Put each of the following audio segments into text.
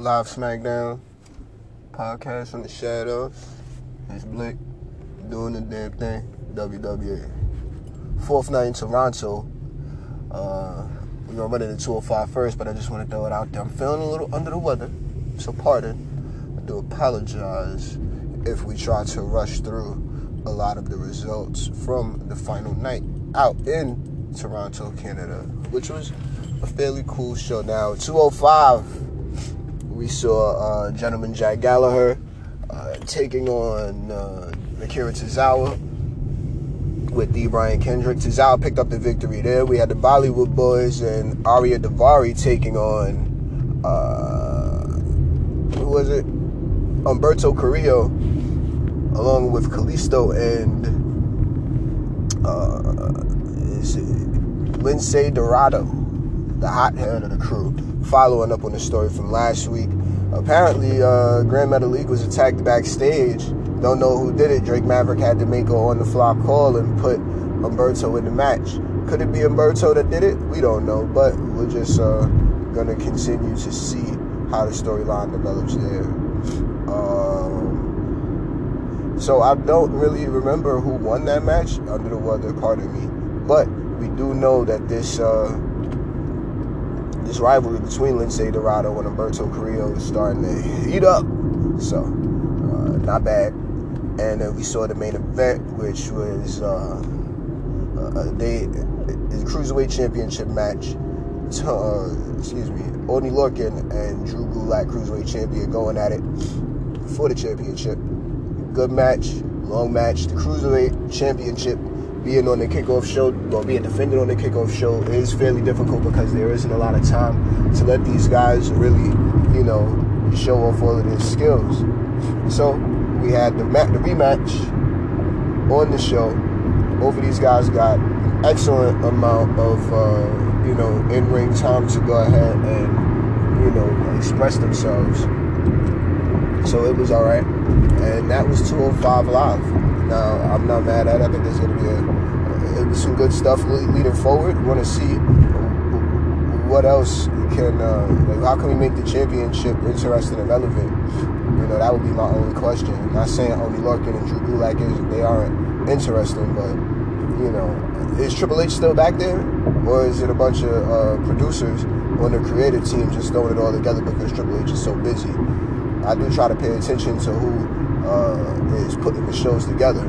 Live SmackDown podcast from the shadows. It's Blick doing the damn thing. WWE. Fourth night in Toronto. Uh, we're gonna run into 205 first, but I just want to throw it out there. I'm feeling a little under the weather, so pardon. I do apologize if we try to rush through a lot of the results from the final night out in Toronto, Canada, which was a fairly cool show. Now, 205, we saw uh, gentleman Jack Gallagher uh, taking on uh, Akira Tozawa with The Brian Kendrick. Tozawa picked up the victory there. We had the Bollywood Boys and Ariya Daivari taking on, uh, who was it? Humberto Carrillo, along with Kalisto and uh, Dorado, the hothead of the crew. Following up on the story from last week, apparently uh, Grand Metalik was attacked backstage. Don't know who did it. Drake Maverick had to make a on the fly call and put Humberto in the match. Could it be Humberto that did it? We don't know, but we're just uh, gonna continue to see how the storyline develops there. Um, so I don't really remember who won that match under the weather, pardon me. But we do know that this uh, this rivalry between Lince Dorado and Humberto Carrillo is starting to heat up. So uh, not bad. And then we saw the main event, which was uh, uh, they the cruiserweight championship match. Uh, excuse me, Oney Lorcan and Drew Gulak, cruiserweight champion, going at it for the championship. Good match, long match. The cruiserweight championship being on the kickoff show or being defended on the kickoff show is fairly difficult because there isn't a lot of time to let these guys really, you know, show off all of their skills. So we had the, the rematch on the show. Both of these guys got excellent amount of uh, you know in-ring time to go ahead and you know express themselves. So it was all right, and that was 205 live. Now I'm not mad at it. I think there's gonna be a, some good stuff leading forward. We want to see what else can uh, like how can we make the championship interesting and relevant? You know that would be my only question. I'm not saying Oney Lorcan and Drew Gulak is they aren't interesting, but you know is Triple H still back there, or is it a bunch of uh, producers on the creative team just throwing it all together because Triple H is so busy? I do try to pay attention to who uh, is putting the shows together.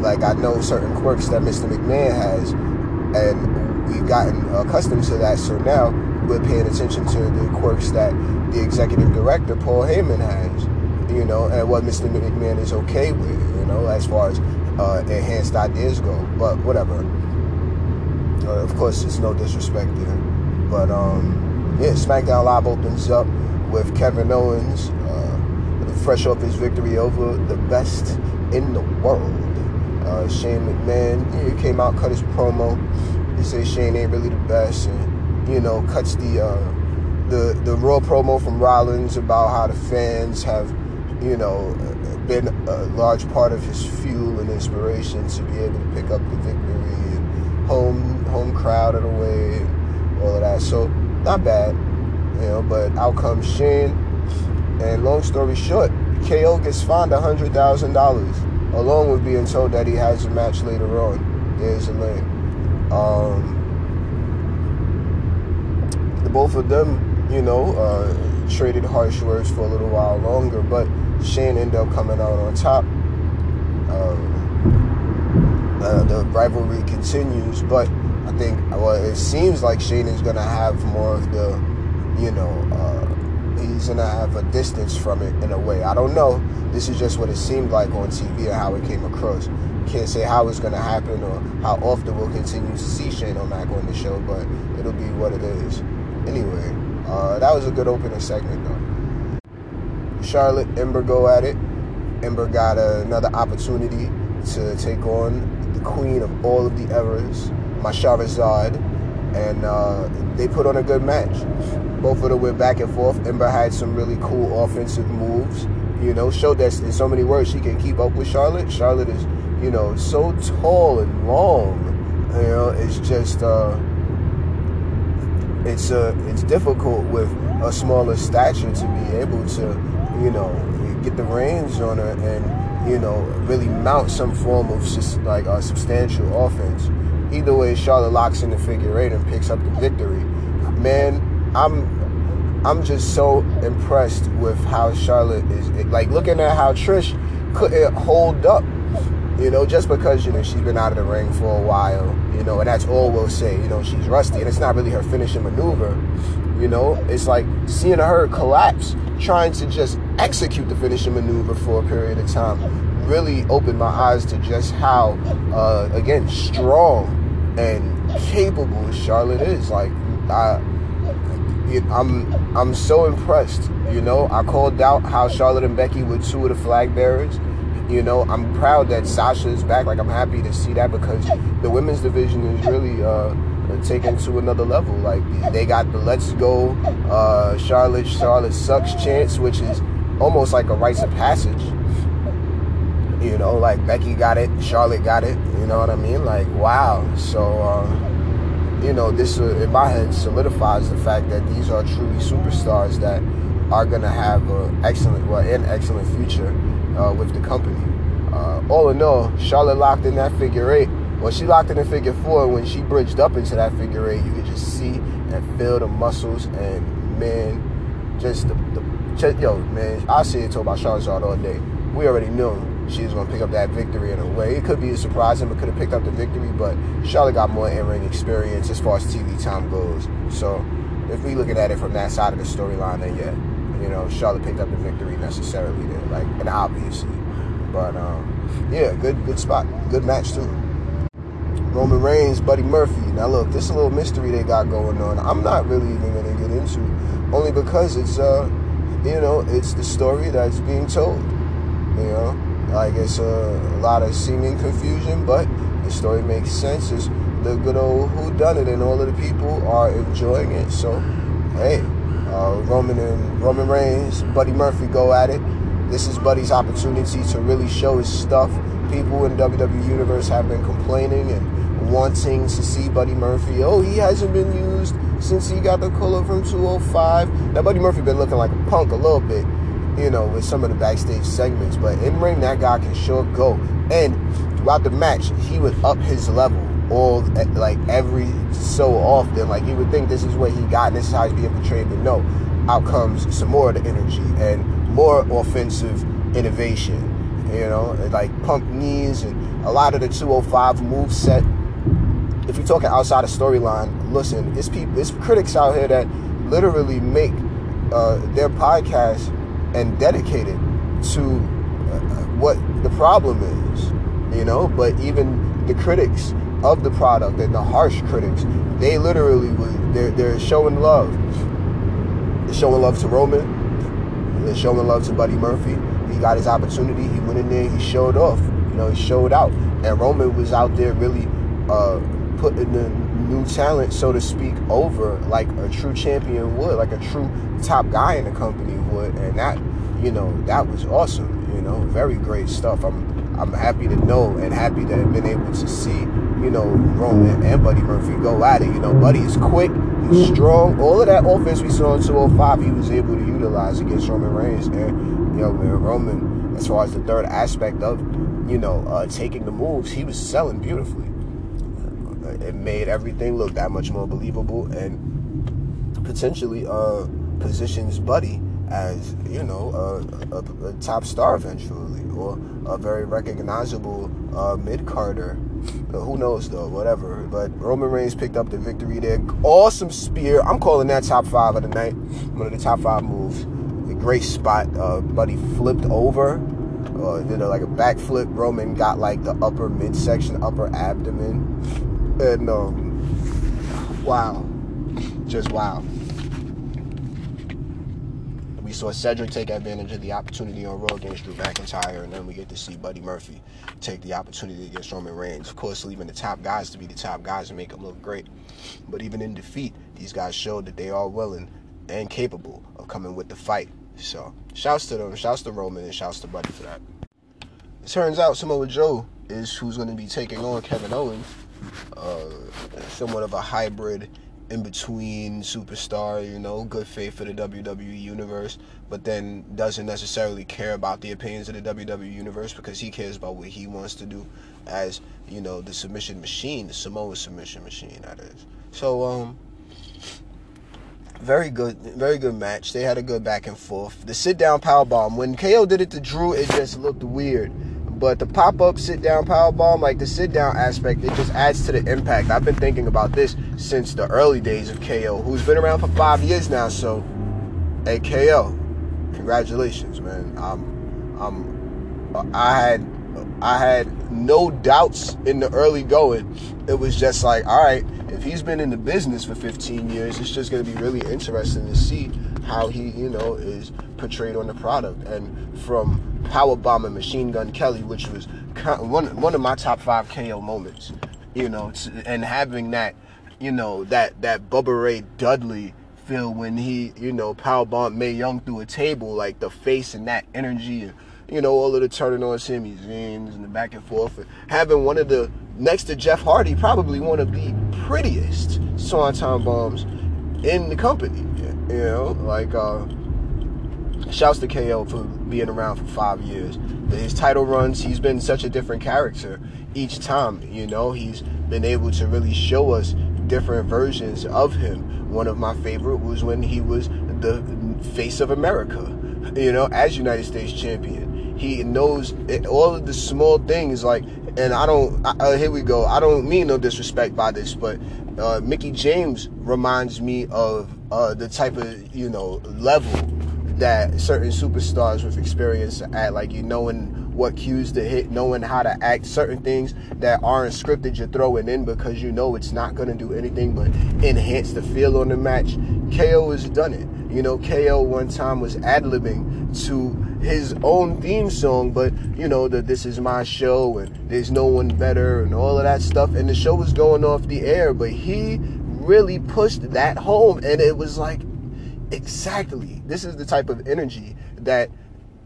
Like I know certain quirks that Mr. McMahon has, and we've gotten accustomed to that. So now we're paying attention to the quirks that the executive director Paul Heyman has, you know, and what Mr. McMahon is okay with, you know, as far as uh, enhanced ideas go. But whatever. Uh, of course, it's no disrespect there, but um, yeah, SmackDown Live opens up with Kevin Owens, fresh off his victory over the best in the world. Uh, Shane McMahon he came out, cut his promo. He said Shane ain't really the best, and you know, cuts the uh, the the raw promo from Rollins about how the fans have, you know, been a large part of his fuel and inspiration to be able to pick up the victory and home home crowd in a way, all of that. So not bad, you know. But out comes Shane, and long story short, KO gets fined hundred thousand dollars, along with being told that he has a match later on. There's a link. Um, the both of them, you know, uh, traded harsh words for a little while longer, but Shane ended up coming out on top. Um, uh, the rivalry continues, but I think well, it seems like Shane is gonna have more of the, you know, uh, he's gonna have a distance from it in a way. I don't know. This is just what it seemed like on TV and how it came across. Can't say how it's gonna happen or how often we'll continue to see Shane O'Mac on the show, but it'll be what it is. Anyway, uh, that was a good opening segment though. Charlotte Ember go at it. Ember got another opportunity to take on the queen of all of the eras, Masharazad, and uh, they put on a good match. Both of them went back and forth. Ember had some really cool offensive moves. You know, showed that in so many words she can keep up with Charlotte. Charlotte is, you know, so tall and long. You know, it's just uh, it's uh, it's difficult with a smaller stature to be able to, you know, get the reins on her and, you know, really mount some form of just like a substantial offense. Either way, Charlotte locks in the figure eight and picks up the victory. Man, I'm I'm just so impressed with how Charlotte is like looking at how Trish couldn't hold up. You know, just because, you know, she's been out of the ring for a while, you know, and that's all we'll say. You know, she's rusty and it's not really her finishing maneuver. You know, it's like seeing her collapse, trying to just execute the finishing maneuver for a period of time, really opened my eyes to just how, uh, again, strong and capable Charlotte is. Like, I, I'm, I'm so impressed. You know, I called out how Charlotte and Becky were two of the flag bearers. You know, I'm proud that Sasha is back. Like, I'm happy to see that because the women's division is really uh, taken to another level. Like, they got the Let's Go uh, Charlotte, Charlotte Sucks chance, which is almost like a rites of passage. You know, like Becky got it, Charlotte got it. You know what I mean? Like, wow. So, uh, you know, this uh, in my head solidifies the fact that these are truly superstars that are going to have an excellent, well, an excellent future uh, with the company. Uh, all in all, Charlotte locked in that figure eight. Well, she locked in the figure four, when she bridged up into that figure eight, you could just see and feel the muscles and man, just the, the yo man, I see it talk about Charlotte all day. We already knew she was going to pick up that victory in a way. It could be a surprise, him, but could have picked up the victory. But Charlotte got more in-ring experience as far as TV time goes. So if we looking at it from that side of the storyline, then yeah, you know, Charlotte picked up the victory necessarily there, like, and obviously. But um, yeah, good good spot, good match too. Roman Reigns, Buddy Murphy. Now look, this is a little mystery they got going on. I'm not really even gonna get into, only because it's uh, you know, it's the story that's being told. You know, like it's a, a lot of seeming confusion, but the story makes sense. It's the good old who done it, and all of the people are enjoying it. So, hey, uh, Roman and Roman Reigns, Buddy Murphy go at it. This is Buddy's opportunity to really show his stuff. People in WWE Universe have been complaining and wanting to see Buddy Murphy. Oh, he hasn't been used since he got the color from 205. Now, Buddy Murphy been looking like a punk a little bit, you know, with some of the backstage segments. But in ring, that guy can sure go. And throughout the match, he would up his level all like every so often. Like you would think this is what he got and this is how he's being portrayed, but no. Out comes some more of the energy and more offensive innovation. You know, like pump knees and a lot of the 205 move set. If you're talking outside of storyline, listen, it's people, it's critics out here that literally make uh, their podcast and dedicated to uh, what the problem is. You know, but even the critics of the product and the harsh critics, they literally they're they're showing love. They're showing love to Roman. They're showing love to Buddy Murphy. He got his opportunity. He went in there. He showed off. You know, he showed out. And Roman was out there really uh, putting the new talent, so to speak, over like a true champion would, like a true top guy in the company would. And that, you know, that was awesome. You know, very great stuff. I'm I'm happy to know and happy to have been able to see, you know, Roman and Buddy Murphy go at it. You know, Buddy is quick, he's strong. All of that offense we saw in 205, he was able to utilize against Roman Reigns. And, you know, Roman, as far as the third aspect of, you know, uh, taking the moves, he was selling beautifully. It made everything look that much more believable and potentially uh, positions Buddy as, you know, a, a, a top star eventually or a very recognizable uh, mid carder. Who knows though, whatever. But Roman Reigns picked up the victory there. Awesome spear. I'm calling that top five of the night. One of the top five moves. A great spot. Uh, Buddy flipped over. Uh, did a, like a backflip. Roman got like the upper midsection, upper abdomen. And um, wow. Just wow we saw Cedric take advantage of the opportunity on Raw against Drew McIntyre, and then we get to see Buddy Murphy take the opportunity against Roman Reigns. Of course, leaving the top guys to be the top guys and make them look great. But even in defeat, these guys showed that they are willing and capable of coming with the fight. So, shouts to them, shouts to Roman, and shouts to Buddy for that. It turns out Samoa Joe is who's going to be taking on Kevin Owens, uh, somewhat of a hybrid in between superstar, you know, good faith for the WWE universe, but then doesn't necessarily care about the opinions of the WWE universe because he cares about what he wants to do as, you know, the submission machine, the Samoa submission machine that is. So um very good, very good match. They had a good back and forth. The sit down power bomb. When KO did it to Drew, it just looked weird. But the pop up sit down power bomb, like the sit down aspect, it just adds to the impact. I've been thinking about this since the early days of KO, who's been around for five years now. So, hey KO, congratulations, man. I'm, I'm, I had, I had no doubts in the early going. It was just like, all right, if he's been in the business for 15 years, it's just going to be really interesting to see how he, you know, is portrayed on the product. And from power bombing Machine Gun Kelly, which was one one of my top five KO moments, you know, and having that, you know, that that Bubba Ray Dudley feel when he, you know, power bombed Mae Young through a table, like the face and that energy and you know, all of the turning on Zayns and the back and forth. And having one of the, next to Jeff Hardy, probably one of the prettiest Swanton bombs in the company. You know, like, uh, shouts to KO for being around for five years. His title runs, he's been such a different character each time. You know, he's been able to really show us different versions of him. One of my favorite was when he was the face of America, you know, as United States champion he knows all of the small things like and i don't uh, here we go i don't mean no disrespect by this but uh, mickie james reminds me of uh, the type of you know level that certain superstars with experience at like you knowing what cues to hit knowing how to act certain things that aren't scripted you're throwing in because you know it's not going to do anything but enhance the feel on the match ko has done it you know ko one time was ad-libbing to his own theme song, but you know, that this is my show and there's no one better and all of that stuff. And the show was going off the air, but he really pushed that home. And it was like, exactly, this is the type of energy that,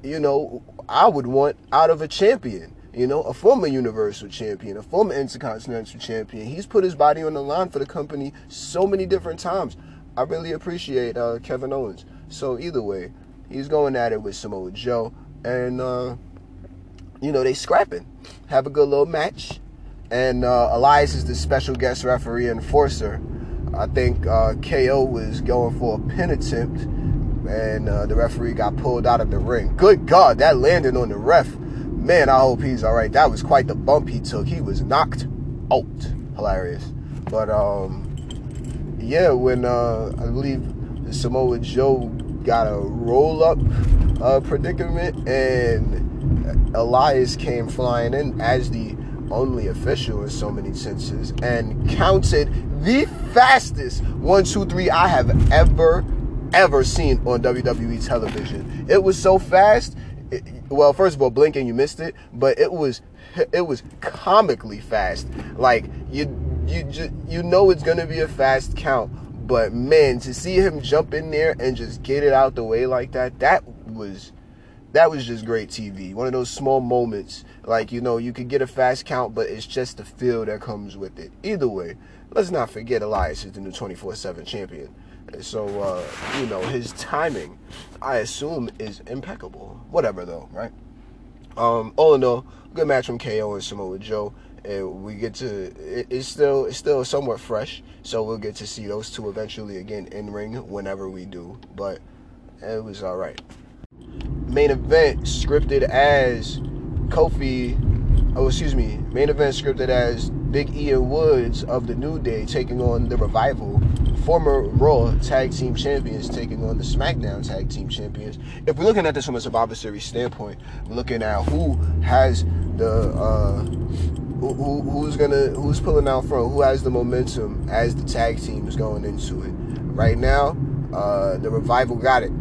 you know, I would want out of a champion. You know, a former Universal Champion, a former Intercontinental Champion. He's put his body on the line for the company so many different times. I really appreciate uh, Kevin Owens. So either way, He's going at it with Samoa Joe, and uh, you know they scrapping. Have a good little match, and uh, Elias is the special guest referee enforcer. I think uh, KO was going for a pin attempt, and uh, the referee got pulled out of the ring. Good God, that landed on the ref. Man, I hope he's all right. That was quite the bump he took. He was knocked out. Hilarious. But um, yeah, when uh, I believe Samoa Joe got a roll up uh, predicament, and Elias came flying in as the only official in so many senses and counted the fastest one, two, three I have ever, ever seen on WWE television. It was so fast. It, well, first of all, blinking, you missed it, but it was it was comically fast. Like you you just you know it's gonna be a fast count, but man, to see him jump in there and just get it out the way like that, that was that was just great TV. One of those small moments, like you know, you could get a fast count, but it's just the feel that comes with it. Either way, let's not forget Elias is the new 24/7 champion. And so, uh, you know, his timing, I assume, is impeccable. Whatever though, right? Um, all in all, good match from KO and Samoa Joe and we get to it, it's still it's still somewhat fresh so we'll get to see those two eventually again in ring whenever we do but it was all right main event scripted as kofi oh excuse me main event scripted as big e and woods of the new day taking on the revival former raw tag team champions taking on the smackdown tag team champions if we're looking at this from a survivor series standpoint we're looking at who has the uh who, who's gonna who's pulling out front? Who has the momentum as the tag team is going into it? Right now, uh, the revival got it.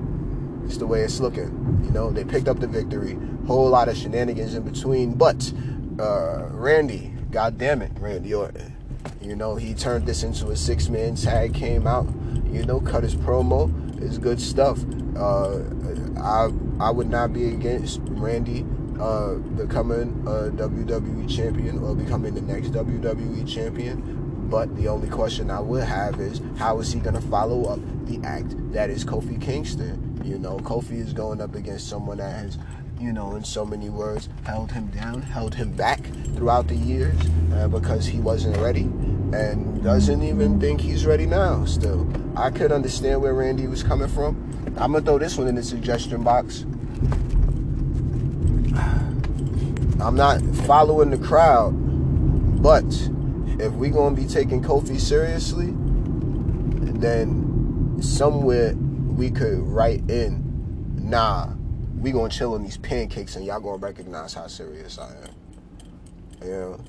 It's the way it's looking. You know, they picked up the victory. Whole lot of shenanigans in between, but uh, Randy, God damn it, Randy Orton. You know, he turned this into a six-man tag. Came out, you know, cut his promo. It's good stuff. Uh, I I would not be against Randy uh, becoming a WWE champion or becoming the next WWE champion. But the only question I would have is how is he going to follow up the act that is Kofi Kingston? You know, Kofi is going up against someone that has, you know, in so many words, held him down, held him back throughout the years uh, because he wasn't ready and doesn't even think he's ready now still. I could understand where Randy was coming from. I'm going to throw this one in the suggestion box. I'm not following the crowd, but if we're gonna be taking Kofi seriously, then somewhere we could write in, nah, we gonna chill on these pancakes and y'all gonna recognize how serious I am. You know,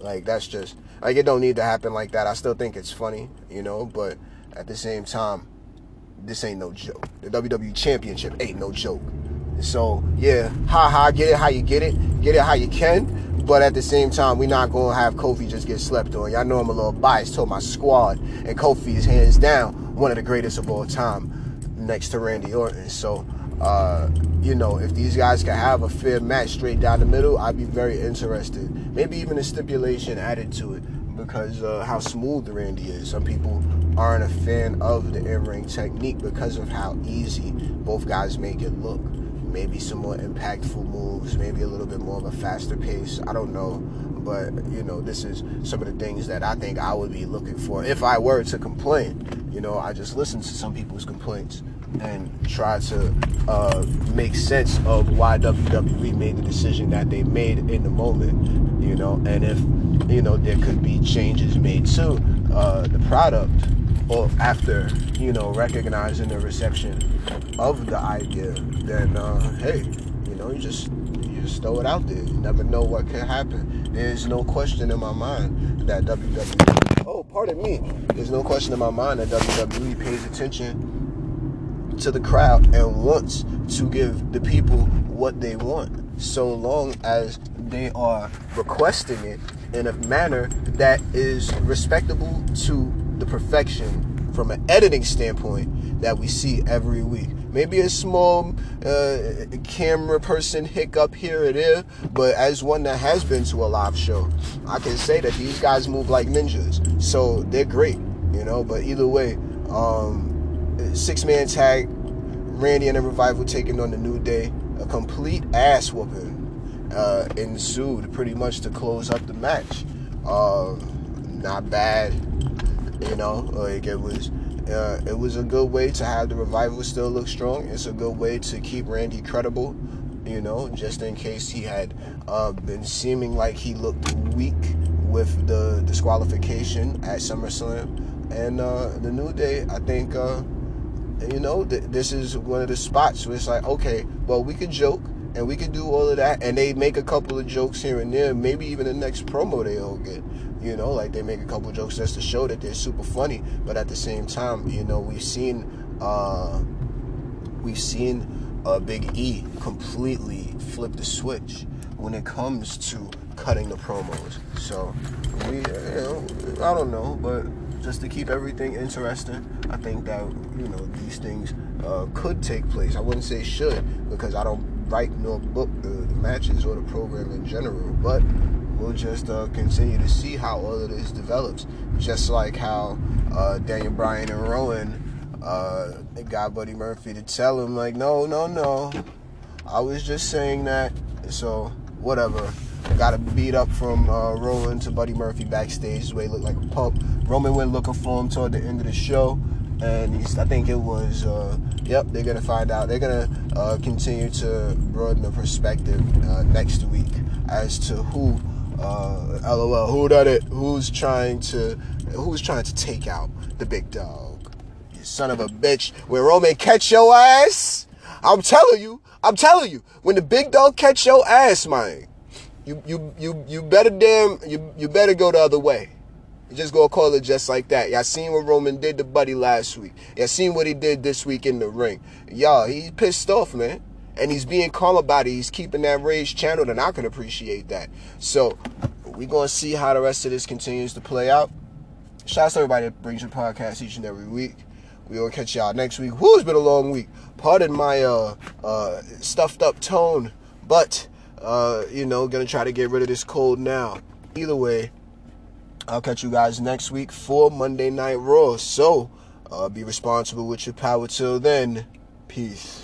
like that's just like it don't need to happen like that. I still think it's funny, you know, but at the same time, this ain't no joke. The WWE Championship ain't no joke. So yeah, ha ha, get it how you get it, get it how you can. But at the same time, we're not gonna have Kofi just get slept on. Y'all know I'm a little biased to my squad, and Kofi is hands down one of the greatest of all time, next to Randy Orton. So, uh, you know, if these guys can have a fair match straight down the middle, I'd be very interested. Maybe even a stipulation added to it because uh, how smooth Randy is. Some people aren't a fan of the in-ring technique because of how easy both guys make it look maybe some more impactful moves, maybe a little bit more of a faster pace. I don't know. But, you know, this is some of the things that I think I would be looking for if I were to complain. You know, I just listen to some people's complaints and try to uh, make sense of why WWE made the decision that they made in the moment, you know, and if, you know, there could be changes made to uh, the product or after you know recognizing the reception of the idea, then uh, hey, you know you just you just throw it out there. You never know what could happen. There's no question in my mind that WWE. Oh, pardon me. There's no question in my mind that WWE pays attention to the crowd and wants to give the people what they want, so long as they are requesting it in a manner that is respectable to the perfection from an editing standpoint that we see every week. Maybe a small uh, camera person hiccup here or there, but as one that has been to a live show, I can say that these guys move like ninjas. So they're great, you know. But either way, um, six man tag, Randy and the Revival taking on the New Day, a complete ass whooping uh, ensued pretty much to close up the match. Uh, not bad you know, like it was, uh, it was a good way to have the revival still look strong. It's a good way to keep Randy credible, you know, just in case he had uh, been seeming like he looked weak with the disqualification at SummerSlam. And uh, the New Day, I think, uh, you know, th- this is one of the spots where it's like, okay, well, we could joke and we could do all of that, and they make a couple of jokes here and there. Maybe even the next promo they all get. You know, like they make a couple jokes just to show that they're super funny, but at the same time, you know, we've seen uh, we've seen uh, Big E completely flip the switch when it comes to cutting the promos. So we, you know, I don't know, but just to keep everything interesting, I think that you know these things uh, could take place. I wouldn't say should because I don't write nor book the, the matches or the program in general, but we'll just uh, continue to see how all of this develops. Just like how uh, Daniel Bryan and Rowan uh, got Buddy Murphy to tell him, like, no, no, no. I was just saying that. So, whatever. Got a beat up from uh, Rowan to Buddy Murphy backstage, the way he looked like a pup. Roman went looking for him toward the end of the show. And he's, I think it was, uh, yep, they're going to find out. They're going to uh, continue to broaden the perspective uh, next week as to who uh, LOL. Who that it? Who's trying to? Who's trying to take out the big dog? You son of a bitch! When Roman catch your ass, I'm telling you, I'm telling you, when the big dog catch your ass, man, you you you you better damn you you better go the other way. Just go call it just like that. Y'all seen what Roman did to Buddy last week. Y'all seen what he did this week in the ring. Y'all, he pissed off, man and he's being calm about it. He's keeping that rage channeled, and I can appreciate that. So we're gonna see how the rest of this continues to play out. Shout out to everybody that brings your podcast each and every week. We will catch y'all next week. Whoo, it's been a long week. Pardon my uh, uh, stuffed up tone, but uh, you know, gonna try to get rid of this cold now. Either way, I'll catch you guys next week for Monday Night Raw. So uh, be responsible with your power till then. Peace.